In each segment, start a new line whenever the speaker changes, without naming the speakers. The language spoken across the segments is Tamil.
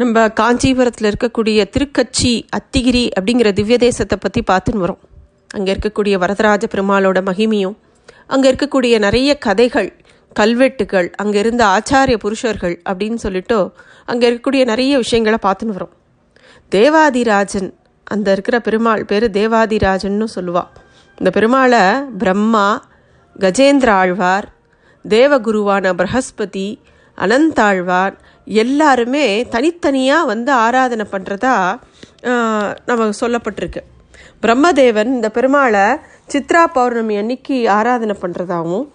நம்ம காஞ்சிபுரத்தில் இருக்கக்கூடிய திருக்கச்சி அத்திகிரி அப்படிங்கிற திவ்ய தேசத்தை பற்றி பார்த்துன்னு வரோம். அங்கே இருக்கக்கூடிய வரதராஜ பெருமாளோட மகிமையும் அங்கே இருக்கக்கூடிய நிறைய கதைகள் கல்வெட்டுகள் அங்கே இருந்த ஆச்சாரிய புருஷர்கள் அப்படின்னு சொல்லிட்டு அங்கே இருக்கக்கூடிய நிறைய விஷயங்களை பார்த்துன்னு வரோம். தேவாதிராஜன் அந்த இருக்கிற பெருமாள் பேர் தேவாதிராஜன்னு சொல்லுவா. இந்த பெருமாளை பிரம்மா கஜேந்திர ஆழ்வார் தேவகுருவான பிரகஸ்பதி அனந்தாழ்வார் எல்லாருமே தனித்தனியாக வந்து ஆராதனை பண்ணுறதா நம்ம சொல்லப்பட்டிருக்கு. பிரம்மதேவன் இந்த பெருமாளை சித்ரா பௌர்ணமி அன்னைக்கு ஆராதனை பண்ணுறதாகவும்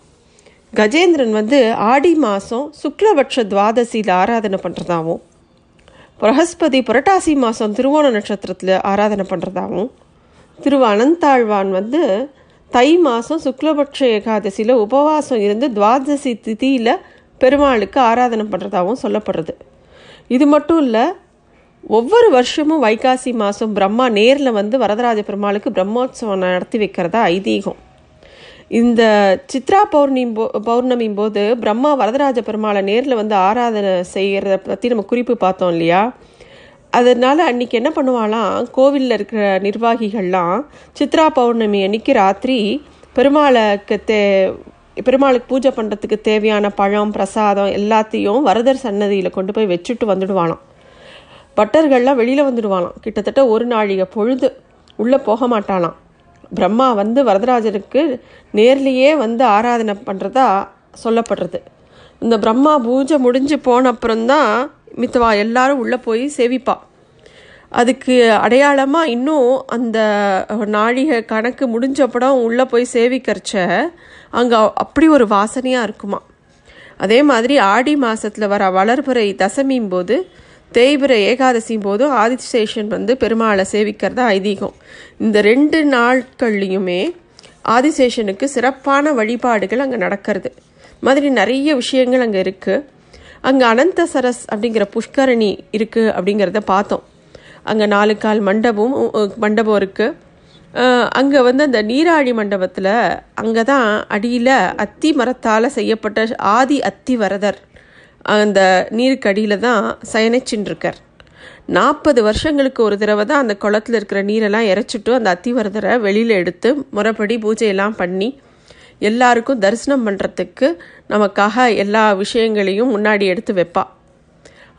கஜேந்திரன் வந்து ஆடி மாதம் சுக்லபட்ச துவாதசியில் ஆராதனை பண்ணுறதாகவும் பிரகஸ்பதி புரட்டாசி மாதம் திருவோண நட்சத்திரத்தில் ஆராதனை பண்ணுறதாகவும் திரு அனந்தாழ்வான் வந்து தை மாதம் சுக்லபட்ச ஏகாதசியில் உபவாசம் இருந்து துவாதசி திதியில் பெருமாளுக்கு ஆராதனை பண்ணுறதாகவும் சொல்லப்படுறது. இது மட்டும் இல்லை ஒவ்வொரு வருஷமும் வைகாசி மாதம் பிரம்மா நேரில் வந்து வரதராஜ பெருமாளுக்கு பிரம்மோத்சவம் நடத்தி வைக்கிறதா ஐதீகம். இந்த சித்ரா பௌர்ணமி போ பௌர்ணமி போது பிரம்மா வரதராஜ பெருமாளை நேரில் வந்து ஆராதனை செய்கிறத பற்றி நம்ம குறிப்பு பார்த்தோம் இல்லையா? அதனால் அன்றைக்கி என்ன பண்ணுவாலாம் கோவிலில் இருக்கிற நிர்வாகிகள்லாம் சித்ரா பௌர்ணமி அன்னைக்கு ராத்திரி பெருமாளுக்கு தே பெருமாளுக்கு பூஜை பண்ணுறதுக்கு தேவையான பழம் பிரசாதம் எல்லாத்தையும் வரதர் சன்னதியில் கொண்டு போய் வச்சுட்டு வந்துடுவானாம். பட்டர்கள்லாம் வெளியில் வந்துடுவானாம். கிட்டத்தட்ட ஒரு நாழிகை பொழுது உள்ளே போக மாட்டானாம். பிரம்மா வந்து வரதராஜனுக்கு நேர்லேயே வந்து ஆராதனை பண்ணுறதா சொல்லப்படுறது. இந்த பிரம்மா பூஜை முடிஞ்சு போன அப்புறம்தான் மித்தவா எல்லாரும் உள்ளே போய் சேவிப்பா. அதுக்கு அடையாளமாக இன்னும் அந்த நாழிகை கணக்கு முடிஞ்சப்படம் உள்ளே போய் சேவிக்கிறச்ச அங்கே அப்படி ஒரு வாசனையாக இருக்குமா? அதே மாதிரி ஆடி மாதத்தில் வர வளர்புரை தசமியும் போது தேய்பிரை ஏகாதசியும் போதும் ஆதிசேஷன் வந்து பெருமாளை சேவிக்கிறதா ஐதீகம். இந்த ரெண்டு நாட்கள்லையுமே ஆதிசேஷனுக்கு சிறப்பான வழிபாடுகள் அங்கே நடக்கிறது. மாதிரி நிறைய விஷயங்கள் அங்கே இருக்குது அங்கே அனந்த சரஸ் அப்படிங்கிற புஷ்கரணி இருக்குது அப்படிங்கிறத பார்த்தோம். அங்கே நாலு கால் மண்டபம் மண்டபம் இருக்குது அங்கே வந்து அந்த நீராழி மண்டபத்தில் அங்கே தான் அடியில் அத்தி மரத்தால் செய்யப்பட்ட ஆதி அத்தி வரதர் அந்த நீருக்கு அடியில் தான் சயனிச்சுருக்கார் நாற்பது வருஷங்களுக்கு ஒரு தடவை தான் அந்த குளத்தில் இருக்கிற நீரெல்லாம் இறைச்சிட்டு அந்த அத்திவரதரை வெளியில் எடுத்து முறைப்படி பூஜையெல்லாம் பண்ணி எல்லாருக்கும் தரிசனம் பண்ணுறதுக்கு நமக்காக எல்லா விஷயங்களையும் முன்னாடி எடுத்து வைப்பா.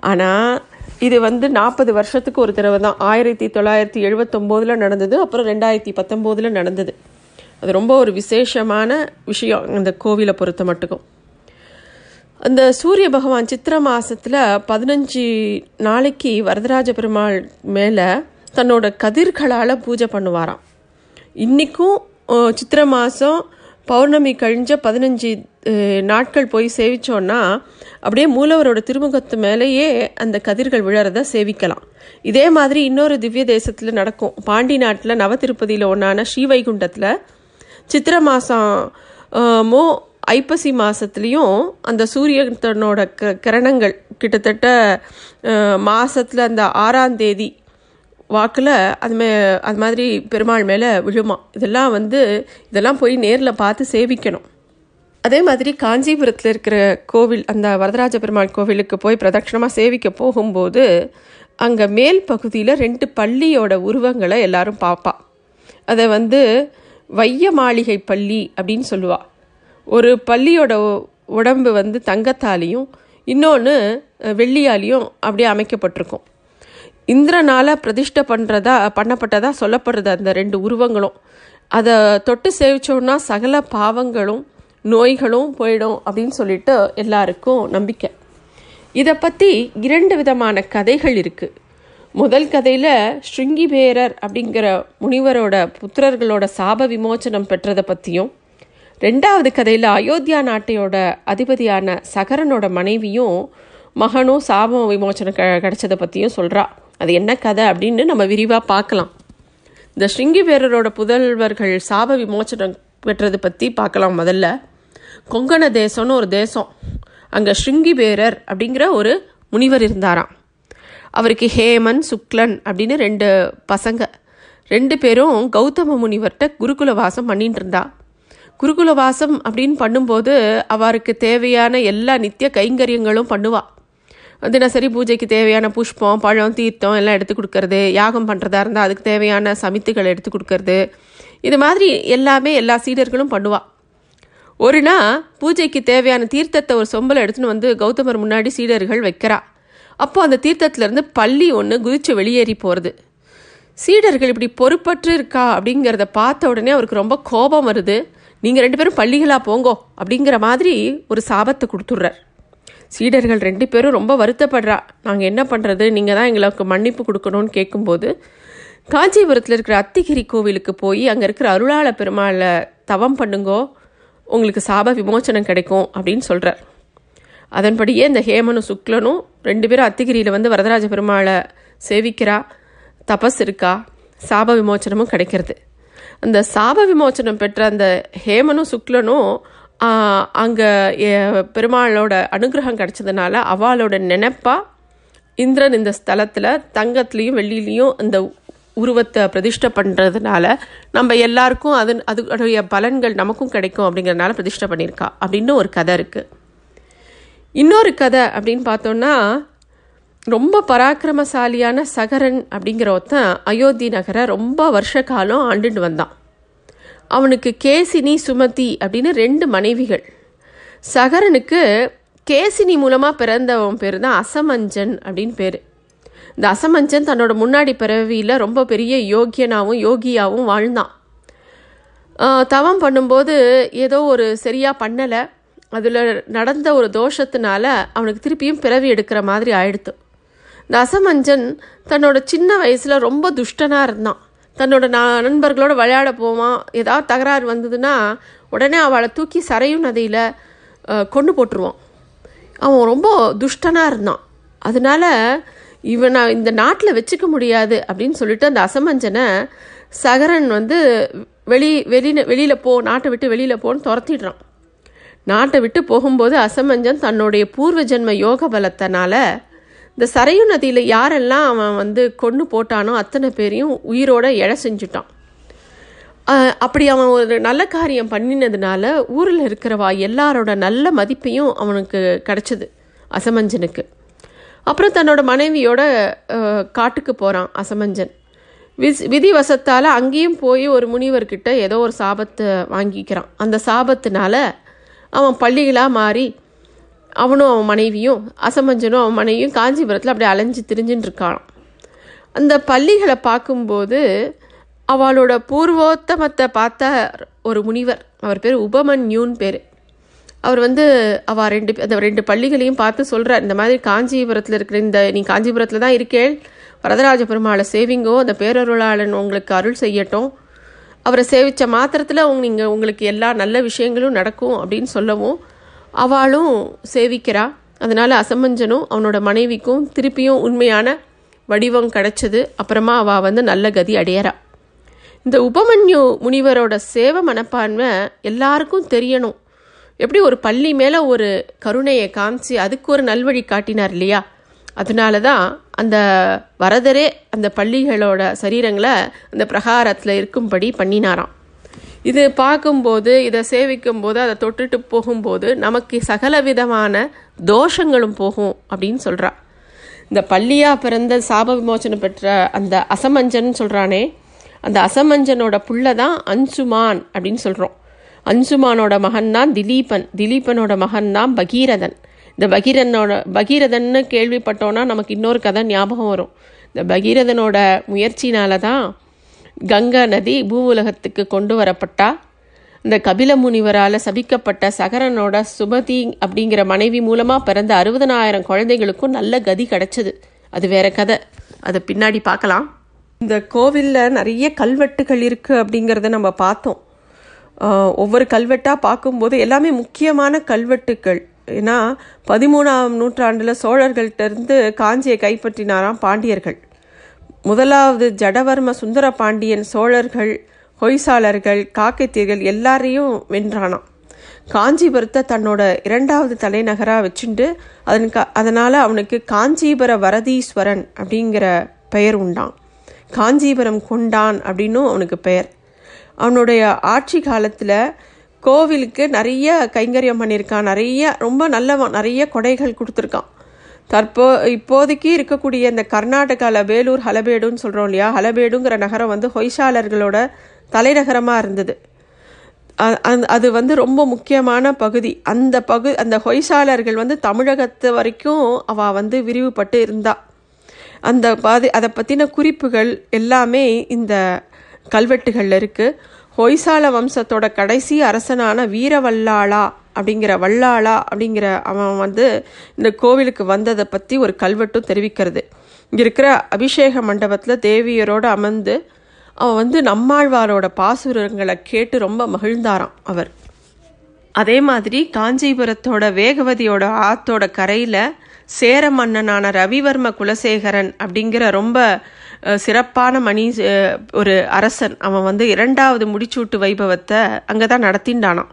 ஆனால் இது வந்து நாற்பது வருஷத்துக்கு ஒரு தடவை தான். ஆயிரத்தி தொள்ளாயிரத்தி எழுபத்தொம்போதில் நடந்தது அப்புறம் ரெண்டாயிரத்தி பத்தொம்போதில் நடந்தது. அது ரொம்ப ஒரு விசேஷமான விஷயம் அந்த கோவிலை பொறுத்த மட்டுக்கும். அந்த சூரிய பகவான் சித்திர மாதத்தில் பதினஞ்சு நாளைக்கு வரதராஜ பெருமாள் மேலே தன்னோட கதிர்களால் பூஜை பண்ணுவாராம். இன்றைக்கும் சித்திர மாதம் பௌர்ணமி கழிஞ்ச பதினஞ்சு நாட்கள் போய் சேவிச்சோன்னா அப்படியே மூலவரோட திருமுகத்து மேலேயே அந்த கதிர்கள் விழறத சேவிக்கலாம். இதே மாதிரி இன்னொரு திவ்ய தேசத்தில் நடக்கும். பாண்டி நாட்டில் நவ திருப்பதியில் ஒன்றான ஸ்ரீவைகுண்டத்தில் சித்திர மாதமோ ஐப்பசி மாதத்துலேயும் அந்த சூரியனோட க கிரணங்கள் கிட்டத்தட்ட மாதத்தில் அந்த ஆறாம் தேதி வாக்கில் அதுமே அது மாதிரி பெருமாள் மேலே விழுமா. இதெல்லாம் வந்து இதெல்லாம் போய் நேரில் பார்த்து சேவிக்கணும். அதே மாதிரி காஞ்சிபுரத்தில் இருக்கிற கோவில் அந்த வரதராஜ பெருமாள் கோவிலுக்கு போய் பிரதட்சணமாக சேவிக்க போகும்போது அங்கே மேல் பகுதியில் ரெண்டு பள்ளியோட உருவங்களை எல்லாரும் பார்ப்பா அதை வந்து வைய மாளிகை பள்ளி அப்படின்னு சொல்லுவா. ஒரு பள்ளியோட உடம்பு வந்து தங்கத்தாலையும் இன்னொன்று வெள்ளியாலையும் அப்படியே அமைக்கப்பட்டிருக்கும். இந்திரனால் பிரதிஷ்டை பண்ணுறதா பண்ணப்பட்டதா சொல்லப்படுறது அந்த ரெண்டு உருவங்களும். அதை தொட்டு சேவிச்சோன்னா சகல பாவங்களும் நோய்களும் போயிடும் அப்படின்னு சொல்லிட்டு எல்லாருக்கும் நம்பிக்கை. இதை பற்றி இரண்டு விதமான கதைகள் இருக்குது முதல் கதையில் ஸ்ருங்கிபேரர் அப்படிங்கிற முனிவரோட புத்திரர்களோட சாப விமோச்சனம் பெற்றதை பற்றியும் ரெண்டாவது கதையில் அயோத்தியா நாட்டையோட அதிபதியான சகரனோட மனைவியும் மகனும் சாப விமோச்சனம் க கிடச்சதை பற்றியும் சொல்கிறா அது என்ன கதை அப்படின்னு நம்ம விரிவாக பார்க்கலாம். இந்த ஸ்ருங்கிபேரரோட புதல்வர்கள் சாப விமோச்சனம் பெற்றது பற்றி பார்க்கலாம் முதல்ல. கொங்கண தேசம்னு ஒரு தேசம். அங்கே ஸ்ருங்கிபேரர் அப்படிங்கிற ஒரு முனிவர் இருந்தாராம். அவருக்கு ஹேமன் சுக்லன் அப்படின்னு ரெண்டு பசங்க. ரெண்டு பேரும் கௌதம முனிவர்கிட்ட குருகுல வாசம் பண்ணிட்டு இருந்தா. குருகுல வாசம் அப்படின்னு பண்ணும்போது அவருக்கு தேவையான எல்லா நித்திய கைங்கரியங்களும் பண்ணுவாள் தினசரி பூஜைக்கு தேவையான புஷ்பம் பழம் தீர்த்தம் எல்லாம் எடுத்து கொடுக்கறது யாகம் பண்ணுறதா இருந்தால் அதுக்கு தேவையான சமித்துகள் எடுத்து கொடுக்கறது. இது மாதிரி எல்லாமே எல்லா சீடர்களும் பண்ணுவாள் ஒரு நாள் பூஜைக்கு தேவையான தீர்த்தத்தை ஒரு சொம்பலை எடுத்துன்னு வந்து கௌதமர் முன்னாடி சீடர்கள் வைக்கிறா. அப்போ அந்த தீர்த்தத்திலேருந்து பள்ளி ஒன்று குதிச்சு வெளியேறி போகிறது சீடர்கள் இப்படி பொறுப்பற்று இருக்கா அப்படிங்கிறத பார்த்த உடனே அவருக்கு ரொம்ப கோபம் வருது. நீங்கள் ரெண்டு பேரும் பள்ளிகளாக போங்கோ அப்படிங்கிற மாதிரி ஒரு சாபத்தை கொடுத்துட்றார். சீடர்கள் ரெண்டு பேரும் ரொம்ப வருத்தப்படுறா. நாங்கள் என்ன பண்ணுறது நீங்கள் தான் எங்களுக்கு மன்னிப்பு கொடுக்கணும்னு கேட்கும்போது காஞ்சிபுரத்தில் இருக்கிற அத்திகிரி கோவிலுக்கு போய் அங்கே இருக்கிற அருளாள பெருமாளை தவம் பண்ணுங்கோ. உங்களுக்கு சாப விமோச்சனம் கிடைக்கும் அப்படின்னு சொல்கிறார் அதன்படியே இந்த ஹேமனும் சுக்லனும் ரெண்டு பேரும் அத்திகிரியில் வந்து வரதராஜ பெருமாளை சேவிக்கிறா. தபஸ் இருக்கா? சாப விமோச்சனமும் கிடைக்கிறது. அந்த சாப விமோச்சனம் பெற்ற அந்த ஹேமனும் சுக்லனும் அங்கே பெருமாளோட அனுகிரகம் கிடைச்சதுனால அவளோட நினைப்பா இந்திரன் இந்த ஸ்தலத்தில் தங்கத்துலேயும் வெள்ளிலையும் இந்த உருவத்தை பிரதிஷ்டை பண்ணுறதுனால நம்ம எல்லாருக்கும் அது அதுடைய பலன்கள் நமக்கும் கிடைக்கும் அப்படிங்கிறதுனால பிரதிஷ்டை பண்ணியிருக்கா அப்படின்னு ஒரு கதை இருக்குது இன்னொரு கதை அப்படின்னு பார்த்தோன்னா ரொம்ப பராக்கிரமசாலியான சகரன் அப்படிங்கிற ஒருத்தன் அயோத்தி நகரை ரொம்ப வருஷ காலம் ஆண்டுட்டு வந்தான். அவனுக்கு கேசினி சுமதி அப்படின்னு ரெண்டு மனைவிகள். சகரனுக்கு கேசினி மூலமாக பிறந்தவன் பேர் தான் அசமஞ்சன் அப்படின்னு பேர். இந்த அசமஞ்சன் தன்னோட முன்னாடி பிறவியில் ரொம்ப பெரிய யோகியனாகவும் யோகியாகவும் வாழ்ந்தான். தவம் பண்ணும்போது ஏதோ ஒரு சரியாக பண்ணலை. அதில் நடந்த ஒரு தோஷத்தினால அவனுக்கு திருப்பியும் பிறவி எடுக்கிற மாதிரி ஆயிடுத்து. இந்த அசமஞ்சன் தன்னோட சின்ன வயசில் ரொம்ப துஷ்டனாக இருந்தான். தன்னோட நான் நண்பர்களோட விளையாட போவான். ஏதாவது தகராறு வந்ததுன்னா உடனே அவளை தூக்கி சரையும் நதியில் கொண்டு போட்டுருவான். அவன் ரொம்ப துஷ்டனாக இருந்தான். அதனால இவனை இந்த நாட்டில் வச்சுக்க முடியாது அப்படின்னு சொல்லிட்டு அந்த அசமஞ்சனை சகரன் வந்து வெளி வெளியில் வெளியில் போ நாட்டை விட்டு வெளியில் போன்னு துரத்திடுறான். நாட்டை விட்டு போகும்போது அசமஞ்சன் தன்னுடைய பூர்வ ஜென்ம யோக பலத்தினால இந்த சரையு நதியில் யாரெல்லாம் அவன் வந்து கொண்டு போட்டானோ அத்தனை பேரையும் உயிரோட எழ செஞ்சுட்டான். அப்படி அவன் ஒரு நல்ல காரியம் பண்ணினதுனால ஊரில் இருக்கிறவா எல்லாரோட நல்ல மதிப்பையும் அவனுக்கு கிடச்சிது அசமஞ்சனுக்கு. அப்புறம் தன்னோட மனைவியோட காட்டுக்கு போகிறான் அசமஞ்சன். விஸ் விதிவசத்தால் அங்கேயும் போய் ஒரு முனிவர்கிட்ட ஏதோ ஒரு சாபத்தை வாங்கிக்கிறான். அந்த சாபத்தினால அவன் பள்ளிகளாக மாறி அவனும் அவன் மனைவியும் அசமஞ்சனும் அவன் மனைவியும் காஞ்சிபுரத்தில் அப்படியே அலைஞ்சு திரிஞ்சுட்டு இருக்கான் அந்த பள்ளிகளை பார்க்கும்போது அவளோட பூர்வோத்தமத்தை பார்த்த ஒரு முனிவர் அவர் பேர் உபமன்யூன் பேர். அவர் வந்து அவள் ரெண்டு அந்த ரெண்டு பள்ளிகளையும் பார்த்து சொல்கிறார் இந்த மாதிரி காஞ்சிபுரத்தில் இருக்கிற இந்த நீ காஞ்சிபுரத்தில் தான் இருக்கேள் வரதராஜ பெருமாளை சேவிங்கோ அந்த பேரருளாளன் உங்களுக்கு அருள் செய்யட்டும். அவரை சேவித்த மாத்திரத்தில் உங்க நீங்கள் உங்களுக்கு எல்லா நல்ல விஷயங்களும் நடக்கும் அப்படின்னு சொல்லவும் அவளும் சேவிக்கிறா. அதனால் அசமஞ்சனும் அவனோட மனைவிக்கும் திருப்பியும் உண்மையான வடிவம் கிடைச்சது. அப்புறமா அவள் வந்து நல்ல கதி அடையறா. இந்த உபமன்யு முனிவரோட சேவை மனப்பான்மை எல்லாருக்கும் தெரியணும். எப்படி ஒரு பள்ளி மேலே ஒரு கருணையை காமிச்சு அதுக்கு ஒரு நல்வழி காட்டினார் இல்லையா? அதனால தான் அந்த வரதரே அந்த பள்ளிகளோட சரீரங்களை அந்த பிரகாரத்தில் இருக்கும்படி பண்ணினாராம். இது பார்க்கும்போது இதை சேவிக்கும் போது அதை தொட்டுட்டு போகும்போது நமக்கு சகல விதமான தோஷங்களும் போகும் அப்படின்னு சொல்கிறா இந்த பள்ளியாக பிறந்த சாப விமோச்சனம் பெற்ற அந்த அசமஞ்சன் சொல்கிறானே அந்த அசமஞ்சனோட புள்ள தான் அன்சுமான் அப்படின்னு சொல்கிறோம் அன்சுமானோட மகன் தான் திலீபன் திலீபனோட மகன் தான் பகீரதன். இந்த பகீரனோட பகீரதன்னு கேள்விப்பட்டோன்னா நமக்கு இன்னொரு கதை ஞாபகம் வரும். இந்த பகீரதனோட முயற்சினால தான் கங்கா நதி பூ உலகத்துக்கு கொண்டு வரப்பட்டா? இந்த கபில முனிவரால் சபிக்கப்பட்ட சகரனோட சுமதி அப்படிங்கிற மனைவி மூலமாக பிறந்த அறுபதனாயிரம் குழந்தைகளுக்கும் நல்ல கதி கிடைச்சது. அது வேற கதை. அதை பின்னாடி பார்க்கலாம். இந்த கோவிலில் நிறைய கல்வெட்டுகள் இருக்குது அப்படிங்கிறத நம்ம பார்த்தோம். ஒவ்வொரு கல்வெட்டாக பார்க்கும்போது எல்லாமே முக்கியமான கல்வெட்டுக்கள். ஏன்னா பதிமூணாம் நூற்றாண்டில் சோழர்கள்ட்டேருந்து காஞ்சியை கைப்பற்றினாராம் பாண்டியர்கள். முதலாவது ஜடவர்ம சுந்தர பாண்டியன் சோழர்கள் ஹொய்சாளர்கள் காக்கைத்தீர்கள் எல்லாரையும் வென்றானாம். காஞ்சிபுரத்தை தன்னோட இரண்டாவது தலைநகராக வச்சுட்டு அதன் க அதனால் அவனுக்கு காஞ்சிபுர வரதீஸ்வரன் அப்படிங்கிற பெயர் உண்டான் காஞ்சிபுரம் கொண்டான் அப்படின்னும் அவனுக்கு பெயர். அவனுடைய ஆட்சி காலத்தில் கோவிலுக்கு நிறைய கைங்கரியம் பண்ணியிருக்கான் நிறைய ரொம்ப நல்லவன் நிறைய கொடைகள் கொடுத்துருக்கான். தற்போ இப்போதைக்கு இருக்கக்கூடிய இந்த கர்நாடகாவில் வேலூர் ஹலபேடுன்னு சொல்கிறோம் இல்லையா? ஹலபேடுங்கிற நகரம் வந்து ஹொய்சாலர்களோட தலைநகரமாக இருந்தது. அது வந்து ரொம்ப முக்கியமான பகுதி. அந்த பகு அந்த ஹொய்சாலர்கள் வந்து தமிழகத்து வரைக்கும் அவள் வந்து விரிவுபட்டு இருந்தா. அந்த பாதி அதை பற்றின குறிப்புகள் எல்லாமே இந்த கல்வெட்டுகளில் இருக்குது ஹொய்சால வம்சத்தோட கடைசி அரசனான வீரவல்லாளா அப்படிங்கிற வல்லாளா அப்படிங்கிற அவன் வந்து இந்த கோவிலுக்கு வந்ததை பற்றி ஒரு கல்வெட்டும் தெரிவிக்கிறது. இங்கே இருக்கிற அபிஷேக மண்டபத்தில் தேவியரோடு அமர்ந்து அவன் வந்து நம்மாழ்வாரோட பாசுரங்களை கேட்டு ரொம்ப மகிழ்ந்தாராம் அவர். அதே மாதிரி காஞ்சிபுரத்தோட வேகவதியோட ஆத்தோட கரையில் சேர மன்னனான ரவிவர்ம குலசேகரன் அப்படிங்கிற ரொம்ப சிறப்பான மணி ஒரு அரசன். அவன் வந்து இரண்டாவது முடிச்சூட்டு வைபவத்தை அங்கே தான் நடத்தின்டானான்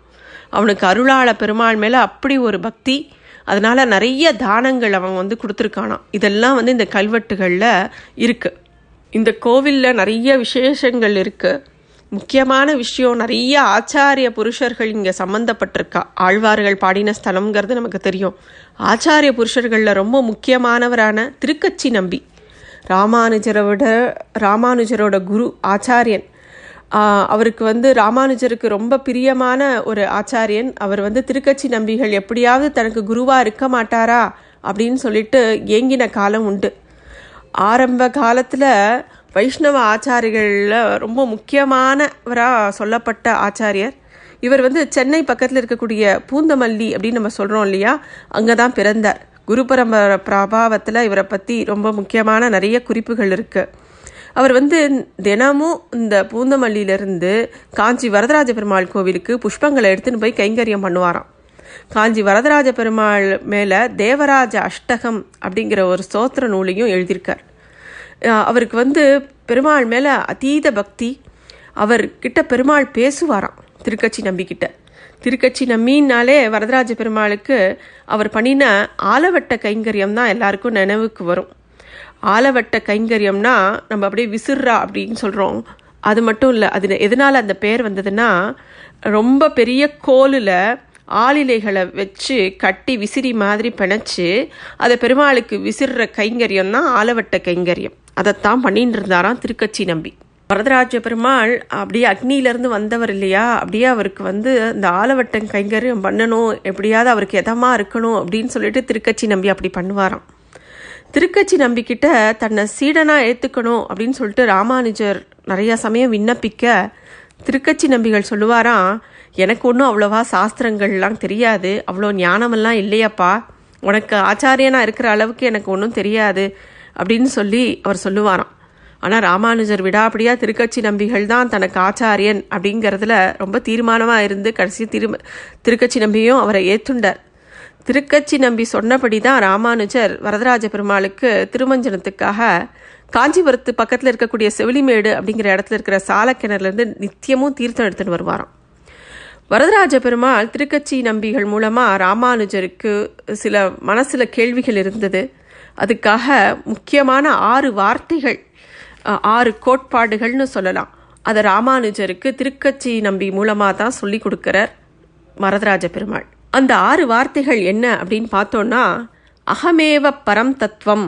அவனுக்கு அருளாள பெருமாள் மேலே அப்படி ஒரு பக்தி அதனால் நிறைய தானங்கள் அவன் வந்து கொடுத்துருக்கானான் இதெல்லாம் வந்து இந்த கல்வெட்டுகளில் இருக்குது இந்த கோவிலில் நிறைய விசேஷங்கள் இருக்குது முக்கியமான விஷயம் நிறைய ஆச்சாரிய புருஷர்கள் இங்கே சம்மந்தப்பட்டிருக்கா ஆழ்வார்கள் பாடின ஸ்தலம்ங்கிறது நமக்கு தெரியும். ஆச்சாரிய புருஷர்களில் ரொம்ப முக்கியமானவரான திருக்கச்சி நம்பி. ராமானுஜரை விட ராமானுஜரோட குரு ஆச்சாரியன். அவருக்கு வந்து ராமானுஜருக்கு ரொம்ப பிரியமான ஒரு ஆச்சாரியன். அவர் வந்து திருக்கட்சி நம்பிகள் எப்படியாவது தனக்கு குருவாக இருக்க மாட்டாரா அப்படின்னு சொல்லிட்டு ஏங்கின காலம் உண்டு. ஆரம்ப காலத்தில் வைஷ்ணவ ஆச்சாரிகளில் ரொம்ப முக்கியமானவராக சொல்லப்பட்ட ஆச்சாரியர். இவர் வந்து சென்னை பக்கத்தில் இருக்கக்கூடிய பூந்தமல்லி அப்படின்னு நம்ம சொல்கிறோம் இல்லையா? அங்கே தான் பிறந்தார். குரு பரம்பரை பிரபாவத்தில் இவரை பற்றி ரொம்ப முக்கியமான நிறைய குறிப்புகள் இருக்குது அவர் வந்து தினமும் இந்த பூந்தமல்லியிலிருந்து காஞ்சி வரதராஜ பெருமாள் கோவிலுக்கு புஷ்பங்களை எடுத்துன்னு போய் கைங்கரியம் பண்ணுவாராம். காஞ்சி வரதராஜ பெருமாள் மேலே தேவராஜ அஷ்டகம் அப்படிங்கிற ஒரு ஸ்தோத்திர நூலையும் எழுதியிருக்கார். அவருக்கு வந்து பெருமாள் மேலே அதீத பக்தி. அவர்கிட்ட பெருமாள் பேசுவாராம் திருக்கட்சி நம்பிக்கிட்ட திருக்கட்சி நம்பினாலே வரதராஜ பெருமாளுக்கு அவர் பண்ணின ஆலவட்ட கைங்கரியம் தான் எல்லாருக்கும் நினைவுக்கு வரும். ஆலவட்ட கைங்கரியம்னா நம்ம அப்படியே விசிறா அப்படின்னு சொல்கிறோம் அது மட்டும் இல்லை அது எதனால் அந்த பேர் வந்ததுன்னா ரொம்ப பெரிய கோலில் ஆளிலைகளை வச்சு கட்டி விசிறி மாதிரி பிணைச்சி அதை பெருமாளுக்கு விசிற கைங்கரியம் தான் ஆலவட்ட கைங்கரியம். அதைத்தான் பண்ணிட்டு இருந்தாராம் திருக்கட்சி நம்பி. வரதராஜ பெருமாள் அப்படியே அக்னியிலேருந்து வந்தவர் இல்லையா? அப்படியே அவருக்கு வந்து இந்த ஆலவட்டம் கைங்கரியம் பண்ணணும் எப்படியாவது அவருக்கு எதமாக இருக்கணும் அப்படின்னு சொல்லிட்டு திருக்கட்சி நம்பி அப்படி பண்ணுவாராம். திருக்கட்சி நம்பிக்கிட்ட தன்னை சீடனாக ஏற்றுக்கணும் அப்படின்னு சொல்லிட்டு ராமானுஜர் நிறையா சமயம் விண்ணப்பிக்க திருக்கட்சி நம்பிகள் சொல்லுவாராம் எனக்கு ஒன்றும் அவ்வளோவா சாஸ்திரங்கள்லாம் தெரியாது. அவ்வளோ ஞானமெல்லாம் இல்லையாப்பா. உனக்கு ஆச்சாரியனாக இருக்கிற அளவுக்கு எனக்கு ஒன்றும் தெரியாது. அப்படின்னு சொல்லி அவர் சொல்லுவாராம். ஆனால் ராமானுஜர் விடாபடியாக திருக்கட்சி நம்பிகள் தான் தனக்கு ஆச்சாரியன் அப்படிங்கிறதுல ரொம்ப தீர்மானமாக இருந்து கடைசி திரு திருக்கட்சி நம்பியும் அவரை ஏற்றுண்டார் திருக்கச்சி நம்பி சொன்னபடி தான் ராமானுஜர் வரதராஜ பெருமாளுக்கு திருமஞ்சனத்துக்காக காஞ்சிபுரத்து பக்கத்தில் இருக்கக்கூடிய செவிலிமேடு அப்படிங்கிற இடத்துல இருக்கிற சாலக்கிணறுலேருந்து நித்தியமும் தீர்த்தம் எடுத்துன்னு வருவாராம். வரதராஜ பெருமாள் திருக்கச்சி நம்பிகள் மூலமாக ராமானுஜருக்கு சில மனசில் கேள்விகள் இருந்தது. அதுக்காக முக்கியமான ஆறு வார்த்தைகள் ஆறு கோட்பாடுகள்னு சொல்லலாம். அதை ராமானுஜருக்கு திருக்கச்சி நம்பி மூலமாக தான் சொல்லி கொடுக்கிறார் வரதராஜ பெருமாள். அந்த ஆறு வார்த்தைகள் என்ன அப்படின்னு பார்த்தோன்னா அகமேவ பரம் தத்துவம்.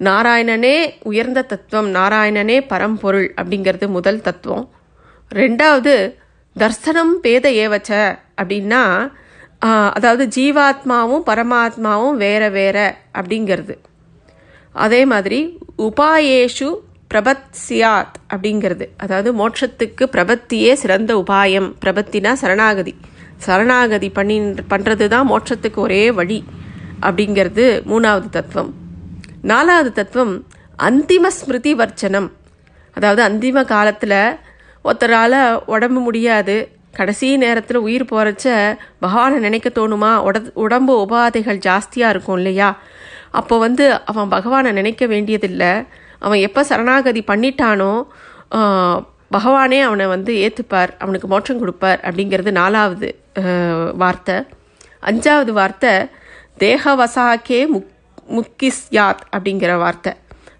நாராயணனே உயர்ந்த தத்துவம் நாராயணனே பரம்பொருள் அப்படிங்கிறது முதல் தத்துவம். ரெண்டாவது தர்சனம் பேத ஏவச்ச அப்படின்னா அதாவது ஜீவாத்மாவும் பரமாத்மாவும் வேற வேற அப்படிங்கிறது. அதே மாதிரி உபாயேஷு பிரபத் சியாத் அப்படிங்கிறது. அதாவது மோட்சத்துக்கு பிரபத்தியே சிறந்த உபாயம் பிரபத்தினா சரணாகதி. சரணாகதி பண்ணி பண்ணுறது தான் மோட்சத்துக்கு ஒரே வழி அப்படிங்கிறது மூணாவது தத்துவம். நாலாவது தத்துவம் அந்திம ஸ்மிருதி வர்ச்சனம் அதாவது அந்திம காலத்தில் ஒருத்தரால் உடம்பு முடியாது. கடைசி நேரத்தில் உயிர் போகிறச்ச பகவானை நினைக்க தோணுமா? உட உடம்பு உபாதைகள் ஜாஸ்தியாக இருக்கும் இல்லையா? அப்போ வந்து அவன் பகவானை நினைக்க வேண்டியதில்லை. அவன் எப்போ சரணாகதி பண்ணிட்டானோ பகவானே அவனை வந்து ஏற்றுப்பார் அவனுக்கு மோட்சம் கொடுப்பார் அப்படிங்கிறது நாலாவது. வார்த்தை அஞ்சாவது வார்த்தை தேகவசாக்கே முக் முக்கிஸ்யாத் அப்படிங்கிற வார்த்தை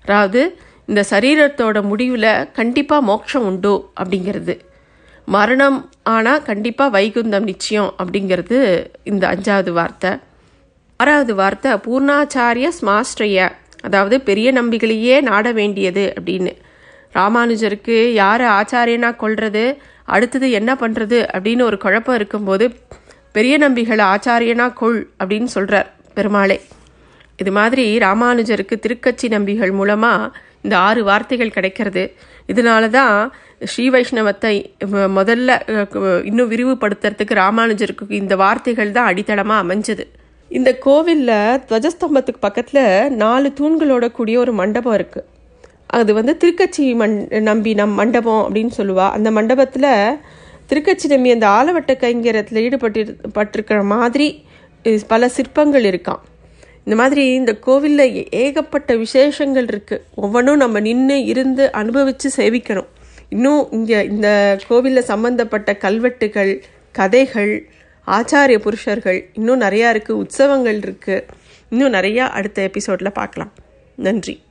அதாவது இந்த சரீரத்தோட முடிவில் கண்டிப்பாக மோட்சம் உண்டு அப்படிங்கிறது மரணம் ஆனால் கண்டிப்பாக வைகுந்தம் நிச்சயம் அப்படிங்கிறது இந்த அஞ்சாவது வார்த்தை ஆறாவது வார்த்தை பூர்ணாச்சாரிய ஸ்மாஸ்ட்ரைய அதாவது பெரிய நம்பிகளையே நாட வேண்டியது அப்படின்னு ராமானுஜருக்கு யாரை ஆச்சாரியனாக கொள்வது அடுத்தது என்ன பண்ணுறது அப்படின்னு ஒரு குழப்பம் இருக்கும்போது பெரிய நம்பிகளை ஆச்சாரியனா கொள் அப்படின்னு சொல்கிறார் பெருமாளே. இது மாதிரி ராமானுஜருக்கு திருக்கட்சி நம்பிகள் மூலமாக இந்த ஆறு வார்த்தைகள் கிடைக்கிறது. இதனால தான் ஸ்ரீ வைஷ்ணவத்தை முதல்ல இன்னும் விரிவுபடுத்துறதுக்கு ராமானுஜருக்கு இந்த வார்த்தைகள் தான் அடித்தளமாக அமைஞ்சது. இந்த கோவிலில் துவஜஸ்தம்பத்துக்கு பக்கத்தில் நாலு தூண்களோட கூடிய ஒரு மண்டபம் இருக்குது அது வந்து திருக்கச்சி மண் நம்பி நம் மண்டபம் அப்படின்னு சொல்லுவா. அந்த மண்டபத்தில் திருக்கச்சி நம்பி அந்த ஆலவட்ட கைங்கரத்தில் ஈடுபட்டு பட்டிருக்கிற மாதிரி பல சிற்பங்கள் இருக்காம். இந்த மாதிரி இந்த கோவிலில் ஏகப்பட்ட விசேஷங்கள் இருக்குது ஒவ்வொன்றும் நம்ம நின்று இருந்து அனுபவித்து சேவிக்கணும். இன்னும் இங்கே இந்த கோவிலில் சம்பந்தப்பட்ட கல்வெட்டுகள் கதைகள் ஆச்சாரிய புருஷர்கள் இன்னும் நிறையா இருக்குது உற்சவங்கள் இருக்குது இன்னும் நிறையா அடுத்த எபிசோடில் பார்க்கலாம். நன்றி.